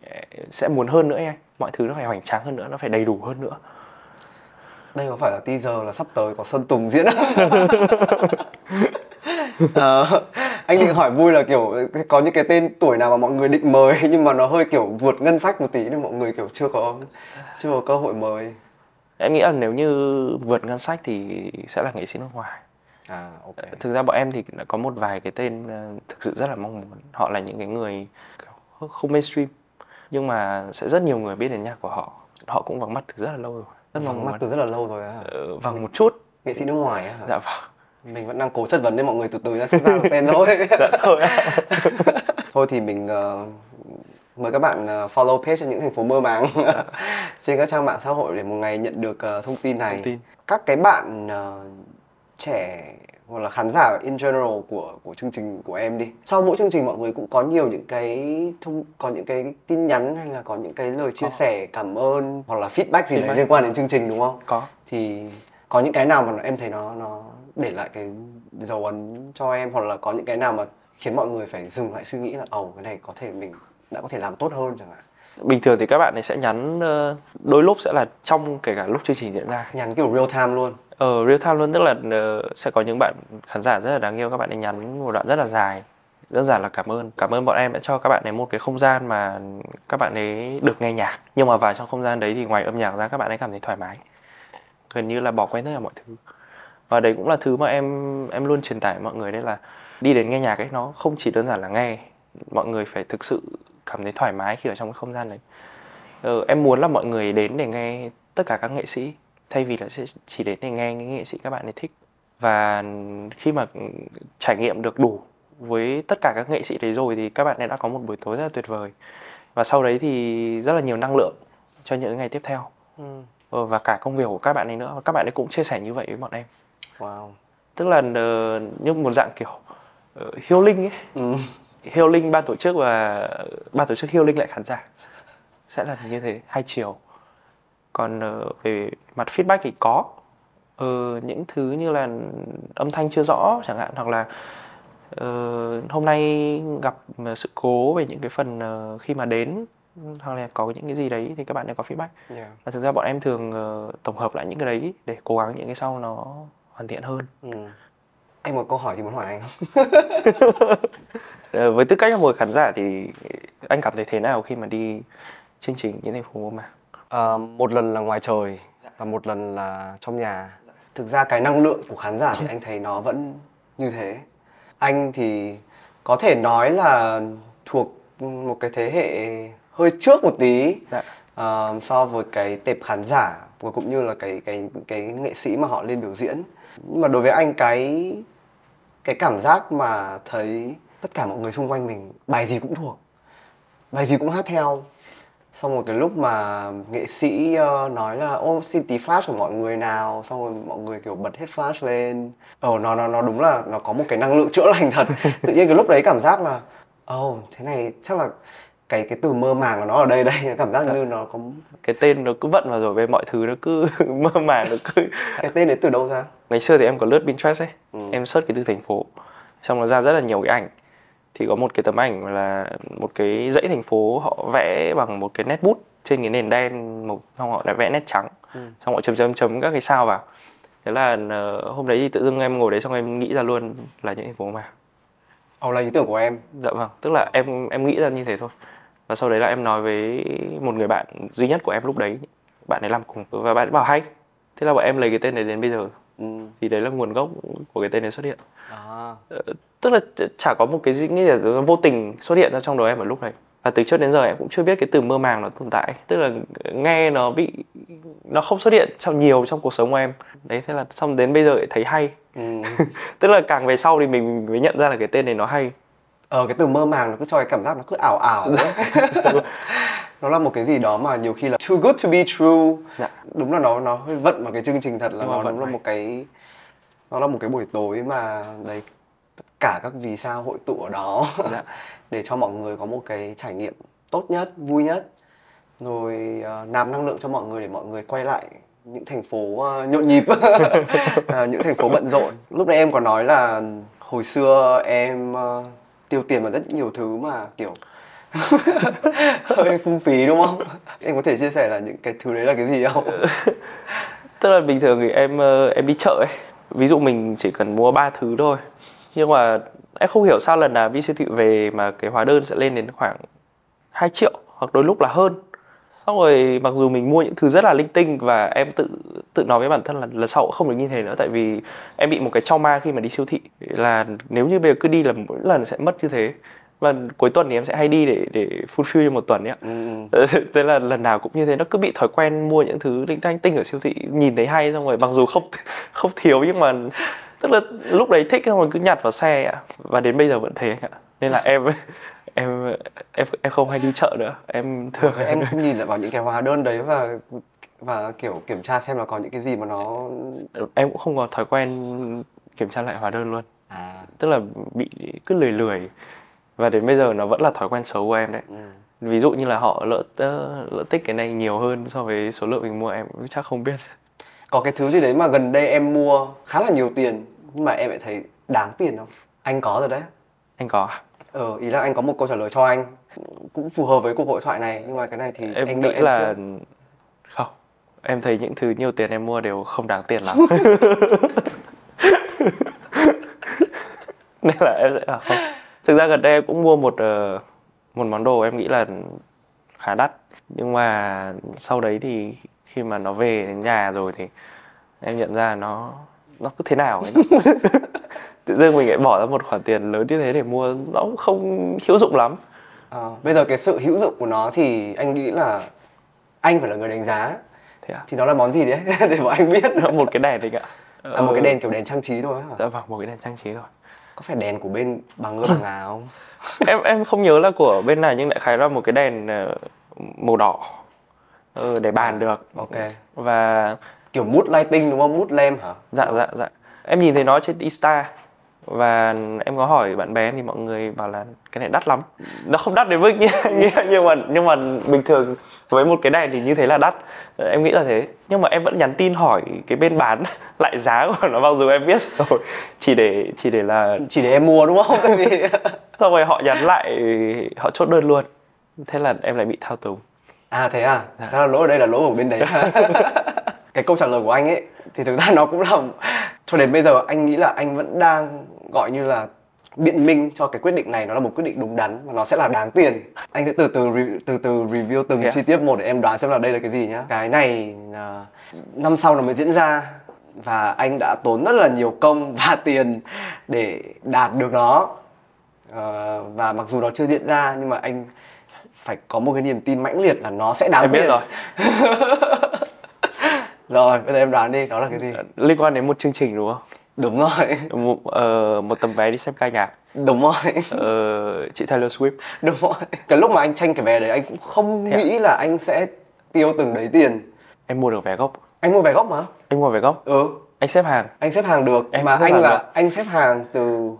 eh, sẽ muốn hơn nữa em mọi thứ nó phải hoành tráng hơn nữa nó phải đầy đủ hơn nữa. Đây có phải là teaser là sắp tới có Sơn Tùng diễn Ờ, anh định hỏi vui là kiểu có những cái tên tuổi nào mà mọi người định mời nhưng mà nó hơi kiểu vượt ngân sách một tí nên mọi người kiểu chưa có chưa có cơ hội mời. Em nghĩ là nếu như vượt ngân sách thì sẽ là nghệ sĩ nước ngoài. À ok. Thực ra bọn em thì đã có một vài cái tên ờ, thực sự rất là mong muốn. Họ là những cái người không mainstream nhưng mà sẽ rất nhiều người biết đến nhạc của họ. Họ cũng vắng mặt từ rất là lâu rồi. Rất vắng muốn. từ rất là lâu rồi á Ờ, vâng một chút. Nghệ sĩ nước ngoài á hả? dạ vâng mình vẫn đang cố chất vấn nên mọi người từ từ ra sẽ ra tên thôi dạ thôi. Thì mình ờ, mời các bạn ờ, follow page cho những thành phố mơ màng trên các trang mạng xã hội để một ngày nhận được ờ, thông tin này. Thông tin. các cái bạn ờ, trẻ hoặc là khán giả in general của của chương trình của em đi. Sau mỗi chương trình mọi người cũng có nhiều những cái thông có những cái tin nhắn hay là có những cái lời chia Có. sẻ cảm ơn hoặc là feedback gì đấy liên quan đến chương trình đúng không? Có. Thì có những cái nào mà em thấy nó nó để lại cái dấu ấn cho em hoặc là có những cái nào mà khiến mọi người phải dừng lại suy nghĩ là ồ cái này có thể mình đã có thể làm tốt hơn chẳng hạn. Bình thường thì các bạn ấy sẽ nhắn ờ, đôi lúc sẽ là trong kể cả lúc chương trình diễn ra. Nhắn kiểu real time luôn. Ở real time luôn tức là ờ, sẽ có những bạn khán giả rất là đáng yêu các bạn ấy nhắn một đoạn rất là dài đơn giản là cảm ơn. Cảm ơn bọn em đã cho các bạn ấy một cái không gian mà các bạn ấy được nghe nhạc. Nhưng mà vào trong không gian đấy thì ngoài âm nhạc ra các bạn ấy cảm thấy thoải mái gần như là bỏ quên tất cả mọi thứ. Và đấy cũng là thứ mà em em luôn truyền tải mọi người đấy là đi đến nghe nhạc ấy nó không chỉ đơn giản là nghe mọi người phải thực sự cảm thấy thoải mái khi ở trong cái không gian đấy. Ờ, em muốn là mọi người đến để nghe tất cả các nghệ sĩ thay vì là sẽ chỉ đến để nghe những nghệ sĩ các bạn ấy thích. Và khi mà trải nghiệm được đủ với tất cả các nghệ sĩ đấy rồi thì các bạn ấy đã có một buổi tối rất là tuyệt vời. Và sau đấy thì rất là nhiều năng lượng cho những ngày tiếp theo. Ừ và cả công việc của các bạn ấy nữa. Và các bạn ấy cũng chia sẻ như vậy với bọn em. Wow. Tức là ờ, như một dạng kiểu uh, healing ấy. Ừ. healing ban tổ chức và ban tổ chức healing lại khán giả. Sẽ là như thế hai chiều. Còn ờ, về mặt feedback thì có. Ờ, những thứ như là âm thanh chưa rõ chẳng hạn hoặc là ờ, hôm nay gặp sự cố về những cái phần ờ, khi mà đến hoặc là có những cái gì đấy thì các bạn ấy có feedback. Yeah. và thực ra bọn em thường ờ, tổng hợp lại những cái đấy để cố gắng những cái sau nó hoàn thiện hơn. Ừ. em có câu hỏi gì muốn hỏi anh không? Ờ, với tư cách là một khán giả thì anh cảm thấy thế nào khi mà đi chương trình những thành phố mơ màng? Ờ, một lần là ngoài trời và một lần là trong nhà. Thực ra cái năng lượng của khán giả thì anh thấy nó vẫn như thế. Anh thì có thể nói là thuộc một cái thế hệ hơi trước một tí Dạ. ờ, so với cái tệp khán giả và cũng như là cái cái cái nghệ sĩ mà họ lên biểu diễn. Nhưng mà đối với anh cái cái cảm giác mà thấy tất cả mọi người xung quanh mình bài gì cũng thuộc bài gì cũng hát theo. Xong rồi cái lúc mà nghệ sĩ ờ, nói là ô xin tí flash của mọi người nào. Xong rồi mọi người kiểu bật hết flash lên. Ồ nó nó nó đúng là nó có một cái năng lượng chữa lành thật. Tự nhiên cái lúc đấy cảm giác là ồ thế này chắc là cái cái từ mơ màng của nó ở đây đây cảm giác như nó có cái tên nó cứ vận vào rồi về mọi thứ nó cứ mơ màng nó cứ cái tên đấy từ đâu ra? Ngày xưa thì em có lướt Pinterest ấy Ừ. em search cái từ thành phố xong nó ra rất là nhiều cái ảnh. Thì có một cái tấm ảnh là một cái dãy thành phố họ vẽ bằng một cái nét bút trên cái nền đen màu xong họ lại vẽ nét trắng. Ừ. xong họ chấm chấm chấm các cái sao vào. Thế là ờ, hôm đấy thì tự dưng em ngồi đấy xong em nghĩ ra luôn là những thành phố mà. Ồ là ý tưởng của em. Dạ vâng tức là em em nghĩ ra như thế thôi và sau đấy là em nói với một người bạn duy nhất của em lúc đấy bạn ấy làm cùng và bạn ấy bảo hay thế là bọn em lấy cái tên này đến bây giờ. Ừ. thì đấy là nguồn gốc của cái tên này xuất hiện. À. tức là ch- chả có một cái gì nghĩ là vô tình xuất hiện ra trong đầu em ở lúc đấy. Và từ trước đến giờ em cũng chưa biết cái từ mơ màng nó tồn tại. Tức là nghe nó bị nó không xuất hiện trong nhiều trong cuộc sống của em. Đấy thế là xong đến bây giờ thấy hay. Ừ. tức là càng về sau thì mình mới nhận ra là cái tên này nó hay ờ cái từ mơ màng nó cứ cho cái cảm giác nó cứ ảo ảo ấy. nó là một cái gì đó mà nhiều khi là too good to be true Dạ. đúng là nó nó hơi vận vào cái chương trình thật là mà nó đúng là một cái nó là một cái buổi tối mà đấy tất cả các vì sao hội tụ ở đó Dạ. để cho mọi người có một cái trải nghiệm tốt nhất vui nhất rồi uh, nạp năng lượng cho mọi người để mọi người quay lại những thành phố ờ, nhộn nhịp Ờ, những thành phố bận rộn lúc nãy em có nói là hồi xưa em ờ, tiêu tiền vào rất nhiều thứ mà, kiểu, hơi phung phí, đúng không? Em có thể chia sẻ là những cái thứ đấy là cái gì không? Tức là bình thường thì em ờ, em đi chợ ấy, ví dụ mình chỉ cần mua ba thứ thôi. Nhưng mà em không hiểu sao lần nào đi siêu thị về mà cái hóa đơn sẽ lên đến khoảng 2 triệu hoặc đôi lúc là hơn xong rồi mặc dù mình mua những thứ rất là linh tinh và em tự tự nói với bản thân là lần sau cũng không được như thế nữa tại vì em bị một cái trauma khi mà đi siêu thị. Là nếu như bây giờ cứ đi là mỗi lần sẽ mất như thế. Và cuối tuần thì em sẽ hay đi để để fulfill cho một tuần ấy ạ ừ, thế là lần nào cũng như thế nó cứ bị thói quen mua những thứ linh tinh tinh ở siêu thị nhìn thấy hay xong rồi mặc dù không không thiếu nhưng mà tức là lúc đấy thích xong rồi cứ nhặt vào xe ạ. Và đến bây giờ vẫn thế anh ạ. Nên là em em em em không hay đi chợ nữa. Em thường em nhìn lại vào những cái hóa đơn đấy và và kiểu kiểm tra xem là có những cái gì mà nó em cũng không có thói quen kiểm tra lại hóa đơn luôn. À. Tức là bị cứ lười lười. Và đến bây giờ nó vẫn là thói quen xấu của em đấy. Ừ. ví dụ như là họ lỡ lỡ tích cái này nhiều hơn so với số lượng mình mua em cũng chắc không biết. Có cái thứ gì đấy mà gần đây em mua khá là nhiều tiền nhưng mà em lại thấy đáng tiền không? Anh có rồi đấy. Anh có à? Ờ ý là anh có một câu trả lời cho anh. Cũng phù hợp với cuộc hội thoại này nhưng mà cái này thì em anh nghĩ em là trước. không. Em thấy những thứ nhiều tiền em mua đều không đáng tiền lắm. Nên là em sẽ à, không. Thực ra gần đây em cũng mua một ờ, một món đồ em nghĩ là khá đắt. Nhưng mà sau đấy thì khi mà nó về đến nhà rồi thì em nhận ra nó nó cứ thế nào ấy tự dưng mình lại bỏ ra một khoản tiền lớn như thế để mua nó cũng không hữu dụng lắm. Ờ, bây giờ cái sự hữu dụng của nó thì anh nghĩ là anh phải là người đánh giá. Thế à? Thì nó là món gì đấy? Để bọn anh biết. Nó một cái đèn đấy ạ. À, một cái đèn kiểu đèn trang trí thôi hả dạ vâng một cái đèn trang trí thôi. Có phải đèn của bên bằng bằng ngà không? Em em không nhớ là của bên này nhưng đại khái là một cái đèn ờ, màu đỏ. Ờ, để bàn được. Ok. Và kiểu mood lighting đúng không? Mood lamp hả? Dạ dạ dạ. Em nhìn thấy nó trên Insta và em có hỏi bạn bè thì mọi người bảo là cái này đắt lắm. Nó không đắt đến mức như, như nhưng mà nhưng mà bình thường với một cái đèn thì như thế là đắt. Em nghĩ là thế. Nhưng mà em vẫn nhắn tin hỏi cái bên bán lại giá của nó mặc dù em biết rồi. Chỉ để chỉ để là chỉ để em mua đúng không? Xong rồi họ nhắn lại họ chốt đơn luôn. Thế là em lại bị thao túng. À thế à? Thế là lỗi ở đây là lỗi của bên đấy cái câu trả lời của anh ấy thì thực ra nó cũng là cho đến bây giờ anh nghĩ là anh vẫn đang gọi như là biện minh cho cái quyết định này. Nó là một quyết định đúng đắn và nó sẽ là đáng tiền. Anh sẽ từ từ re- từ từ review từng à? chi tiết một để em đoán xem là đây là cái gì nhá. Cái này à, năm sau nó mới diễn ra và anh đã tốn rất là nhiều công và tiền để đạt được nó. Ờ, và mặc dù nó chưa diễn ra nhưng mà anh phải có một cái niềm tin mãnh liệt là nó sẽ đáng em biết tiền. rồi rồi bây giờ em đoán đi đó là cái gì? Liên quan đến một chương trình đúng không? Đúng rồi. Một, ờ, một tấm vé đi xem ca nhạc. Đúng rồi. Ờ, chị Taylor Swift. Đúng rồi. Cái lúc mà anh tranh cái vé đấy anh cũng không Thế à? nghĩ là anh sẽ tiêu từng đấy tiền. Em mua được vé gốc. Anh mua vé gốc mà. Anh mua vé gốc? Ừ. Anh xếp hàng? Anh xếp hàng được Em mà anh là được. anh xếp hàng từ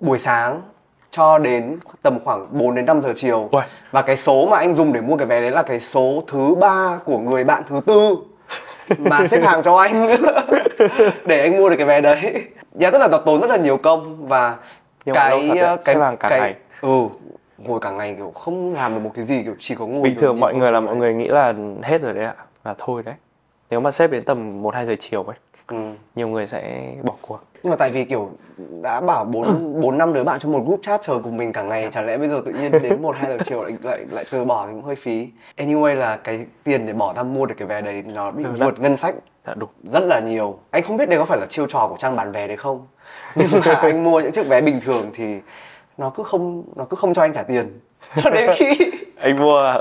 buổi sáng cho đến tầm khoảng 4 đến 5 giờ chiều. Uầy. và cái số mà anh dùng để mua cái vé đấy là cái số thứ ba của người bạn thứ tư mà xếp hàng cho anh. Để anh mua được cái vé đấy. Giá tức là nó tốn rất là nhiều công và Nhưng cái đấy, cái xếp hàng cả cái ngày. ừ ngồi cả ngày kiểu không làm được một cái gì kiểu chỉ có ngồi bình thường mọi người là mọi người nghĩ là hết rồi đấy ạ là thôi đấy nếu mà xếp đến tầm 1 2 giờ chiều ấy ừ. nhiều người sẽ bỏ cuộc. Nhưng mà tại vì kiểu đã bảo bốn bốn năm đứa bạn trong một group chat chờ cùng mình cả ngày chẳng lẽ bây giờ tự nhiên đến một hai giờ chiều lại lại lại từ bỏ thì cũng hơi phí. Anyway là cái tiền để bỏ ra mua được cái vé đấy nó bị Ừ, vượt ngân sách dạ đúng. rất là nhiều. Anh không biết đây có phải là chiêu trò của trang bán vé đấy không nhưng mà anh mua những chiếc vé bình thường thì nó cứ không nó cứ không cho anh trả tiền. Cho đến khi anh mua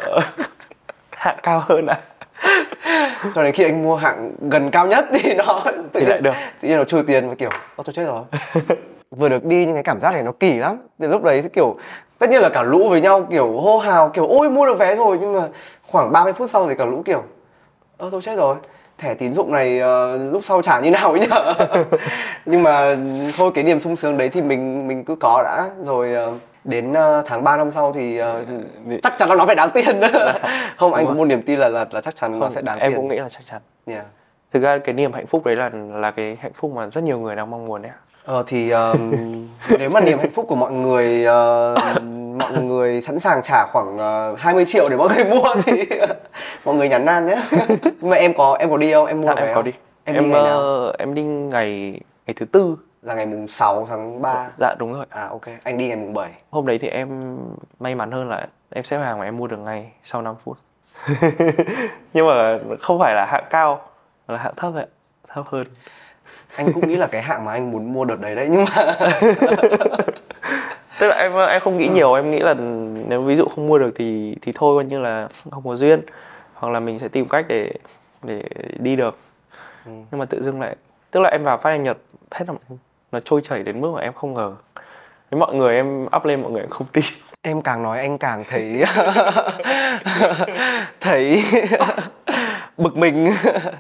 hạng cao hơn ạ cho đến khi anh mua hạng gần cao nhất thì nó tự Thì nhiên- lại được. tự nhiên nó trừ tiền và kiểu ôi tôi chết rồi. Vừa được đi nhưng cái cảm giác này nó kỳ lắm. Thì lúc đấy thì kiểu tất nhiên là cả lũ với nhau kiểu hô hào kiểu ôi mua được vé rồi. Nhưng mà khoảng 30 phút sau thì cả lũ kiểu ơ tôi chết rồi. Thẻ tín dụng này ờ, lúc sau trả như nào ấy nhở nhưng mà thôi cái niềm sung sướng đấy thì mình mình cứ có đã. Rồi ờ, đến ờ, tháng 3 năm sau thì ờ, chắc chắn là nó phải đáng tiền không anh có một niềm tin là là, là chắc chắn nó sẽ đáng em tiền cũng nghĩ là chắc chắn Yeah. thực ra cái niềm hạnh phúc đấy là là cái hạnh phúc mà rất nhiều người đang mong muốn đấy ạ Ờ thì um, nếu mà niềm hạnh phúc của mọi người ờ, mọi người sẵn sàng trả khoảng ờ, 20 triệu để mọi người mua thì mọi người nhắn nan nhé. Nhưng mà em có em có đi không? Em mua dạ em có không? đi Em, đi ngày nào? em đi ngày ngày thứ tư Là ngày mùng 6 tháng 3. dạ đúng rồi. À ok, anh đi ngày mùng 7. hôm đấy thì em may mắn hơn là em xếp hàng và em mua được ngay sau 5 phút. Nhưng mà không phải là hạng cao mà là hạng thấp ạ. Thấp hơn. Anh cũng nghĩ là cái hạng mà anh muốn mua đợt đấy đấy nhưng mà tức là em em không nghĩ nhiều em nghĩ là nếu ví dụ không mua được thì thì thôi coi như là không có duyên. Hoặc là mình sẽ tìm cách để để đi được. Ừ. nhưng mà tự dưng lại tức là em vào phát anh nhật hết là nó trôi chảy đến mức mà em không ngờ. Với mọi người em up lên mọi người không tin. Em càng nói anh càng thấy thấy bực mình.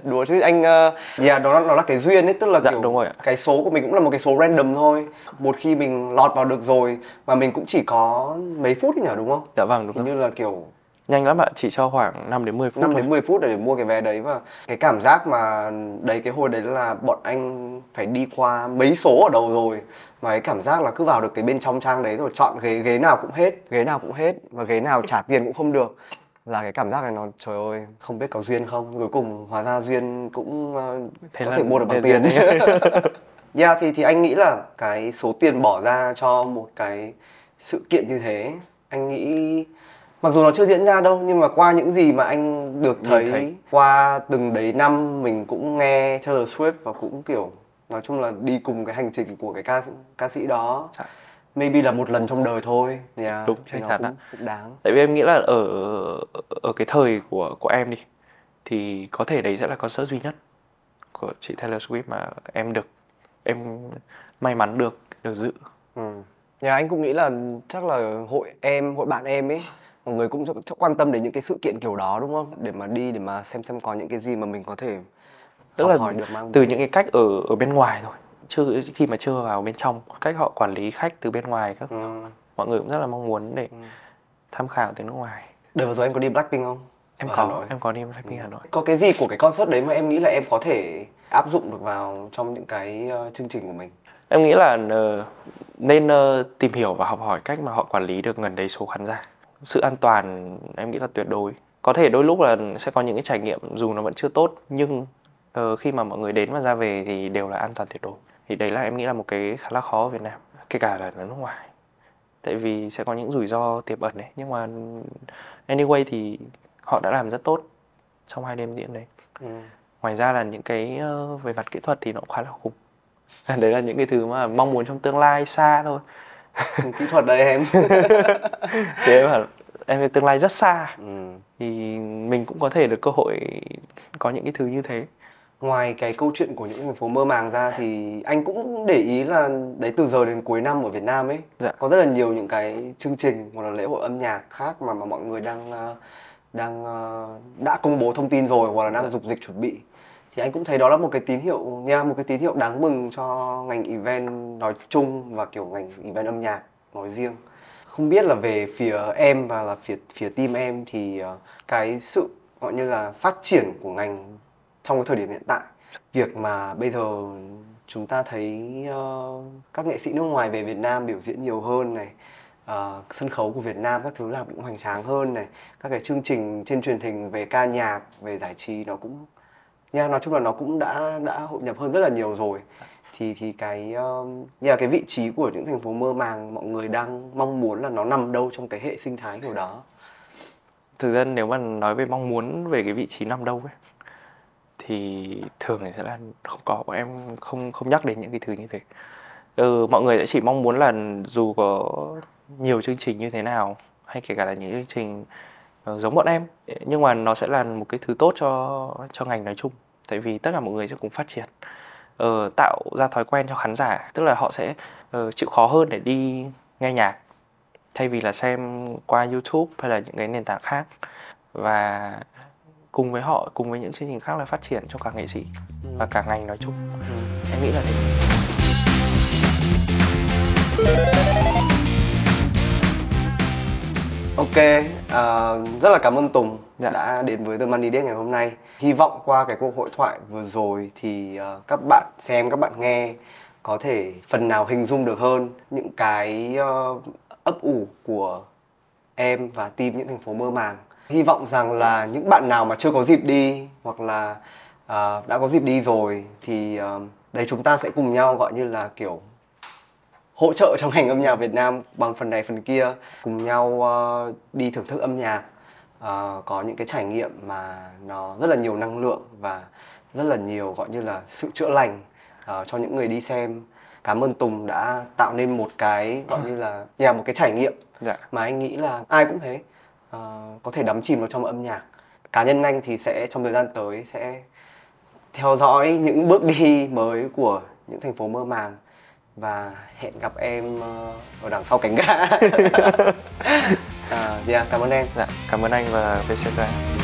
Đùa chứ anh uh, yeah, đó nó là cái duyên ấy tức là Dạ, kiểu đúng rồi ạ. cái số của mình cũng là một cái số random thôi. Một khi mình lọt vào được rồi mà mình cũng chỉ có mấy phút ấy nhỉ đúng không? Dạ vâng đúng hình như là kiểu nhanh lắm ạ chỉ cho khoảng 5 đến 10 phút 5 thôi. đến 10 phút để mua cái vé đấy và cái cảm giác mà đấy cái hồi đấy là bọn anh phải đi qua mấy số ở đầu rồi mà cái cảm giác là cứ vào được cái bên trong trang đấy rồi chọn ghế ghế nào cũng hết ghế nào cũng hết và ghế nào trả tiền cũng không được là cái cảm giác này nó trời ơi không biết có duyên không cuối cùng hóa ra duyên cũng ờ, Thế có thể mua được bằng tiền đấy. yeah, thì thì anh nghĩ là cái số tiền bỏ ra cho một cái sự kiện như thế anh nghĩ mặc dù nó chưa diễn ra đâu nhưng mà qua những gì mà anh được thấy, thấy. qua từng đấy năm mình cũng nghe Taylor Swift và cũng kiểu nói chung là đi cùng cái hành trình của cái ca ca sĩ đó Dạ. maybe là một lần trong đời thôi yeah, Đúng, chắc chắn cũng, cũng đáng tại vì em nghĩ là ở ở cái thời của của em đi thì có thể đấy sẽ là concert duy nhất của chị Taylor Swift mà em được em may mắn được được dự Ừ. Nhà anh cũng nghĩ là chắc là hội em, hội bạn em ấy mọi người cũng chắc quan tâm đến những cái sự kiện kiểu đó đúng không? Để mà đi để mà xem xem có những cái gì mà mình có thể tức là hỏi được mang từ những cái cách ở ở bên ngoài thôi chưa khi mà chưa vào bên trong cách họ quản lý khách từ bên ngoài các ừ. mọi người cũng rất là mong muốn để tham khảo từ nước ngoài Đợt vừa rồi em có đi Blackpink không? em Ở Hà có Nội. em có đi Blackpink Hà Nội Có cái gì của cái concert đấy mà em nghĩ là em có thể áp dụng được vào trong những cái ờ, chương trình của mình? em nghĩ là ờ, nên ờ, tìm hiểu và học hỏi cách mà họ quản lý được gần đấy số khán giả sự an toàn em nghĩ là tuyệt đối. Có thể đôi lúc là sẽ có những cái trải nghiệm dù nó vẫn chưa tốt nhưng ờ, khi mà mọi người đến và ra về thì đều là an toàn tuyệt đối. Thì đấy là em nghĩ là một cái khá là khó ở Việt Nam kể cả là ở nước ngoài. Tại vì sẽ có những rủi ro tiềm ẩn đấy nhưng mà anyway thì họ đã làm rất tốt trong hai đêm diễn đấy. Ừ. ngoài ra là những cái ờ, về mặt kỹ thuật thì nó cũng khá là khủng. Đấy là những cái thứ mà mong muốn trong tương lai xa thôi Kỹ thuật đây em. thì em bảo em tương lai rất xa ừ. thì mình cũng có thể được cơ hội có những cái thứ như thế Ngoài cái câu chuyện của những thành phố mơ màng ra thì anh cũng để ý là đấy từ giờ đến cuối năm ở Việt Nam ấy Dạ. có rất là nhiều những cái chương trình hoặc là lễ hội âm nhạc khác mà mà mọi người đang ờ, đang ờ, đã công bố thông tin rồi hoặc là đang dục dịch chuẩn bị thì anh cũng thấy đó là một cái tín hiệu nha một cái tín hiệu đáng mừng cho ngành event nói chung và kiểu ngành event âm nhạc nói riêng. Không biết là về phía em và là phía phía team em thì ờ, cái sự gọi như là phát triển của ngành trong cái thời điểm hiện tại việc mà bây giờ chúng ta thấy uh, các nghệ sĩ nước ngoài về Việt Nam biểu diễn nhiều hơn này uh, sân khấu của Việt Nam các thứ làm cũng hoành tráng hơn này các cái chương trình trên truyền hình về ca nhạc về giải trí nó cũng nha nói chung là nó cũng đã đã hội nhập hơn rất là nhiều rồi. Thì thì cái um, như là cái vị trí của những thành phố mơ màng mọi người đang mong muốn là nó nằm đâu trong cái hệ sinh thái kiểu đó? Thực ra nếu mà nói về mong muốn về cái vị trí nằm đâu ấy thì thường thì sẽ là không có. Bọn em không không nhắc đến những cái thứ như thế. Ừ, mọi người sẽ chỉ mong muốn là dù có nhiều chương trình như thế nào hay kể cả là những chương trình giống bọn em. Nhưng mà nó sẽ là một cái thứ tốt cho cho ngành nói chung. Tại vì tất cả mọi người sẽ cùng phát triển. Ờ, tạo ra thói quen cho khán giả. Tức là họ sẽ ờ, chịu khó hơn để đi nghe nhạc. Thay vì là xem qua YouTube hay là những cái nền tảng khác. Và cùng với họ cùng với những chương trình khác là phát triển cho cả nghệ sĩ và cả ngành nói chung. Em nghĩ là thế Ok, à, rất là cảm ơn Tùng Dạ. đã đến với The Money Day ngày hôm nay. Hy vọng qua cái cuộc hội thoại vừa rồi thì à, các bạn xem, các bạn nghe có thể phần nào hình dung được hơn những cái ờ, ấp ủ của em và team những thành phố mơ màng. Hy vọng rằng là những bạn nào mà chưa có dịp đi hoặc là à, đã có dịp đi rồi thì à, đấy chúng ta sẽ cùng nhau gọi như là kiểu hỗ trợ trong ngành âm nhạc Việt Nam bằng phần này phần kia cùng nhau ờ, đi thưởng thức âm nhạc ờ, có những cái trải nghiệm mà nó rất là nhiều năng lượng và rất là nhiều gọi như là sự chữa lành ờ, cho những người đi xem. Cảm ơn Tùng đã tạo nên một cái gọi như là nhà một cái trải nghiệm dạ. mà anh nghĩ là ai cũng thế ờ, có thể đắm chìm vào trong âm nhạc. Cá nhân anh thì sẽ trong thời gian tới sẽ theo dõi những bước đi mới của những thành phố mơ màng và hẹn gặp em ờ, ở đằng sau cánh gà. à, yeah, cảm ơn em. dạ cảm ơn anh và Vietcetera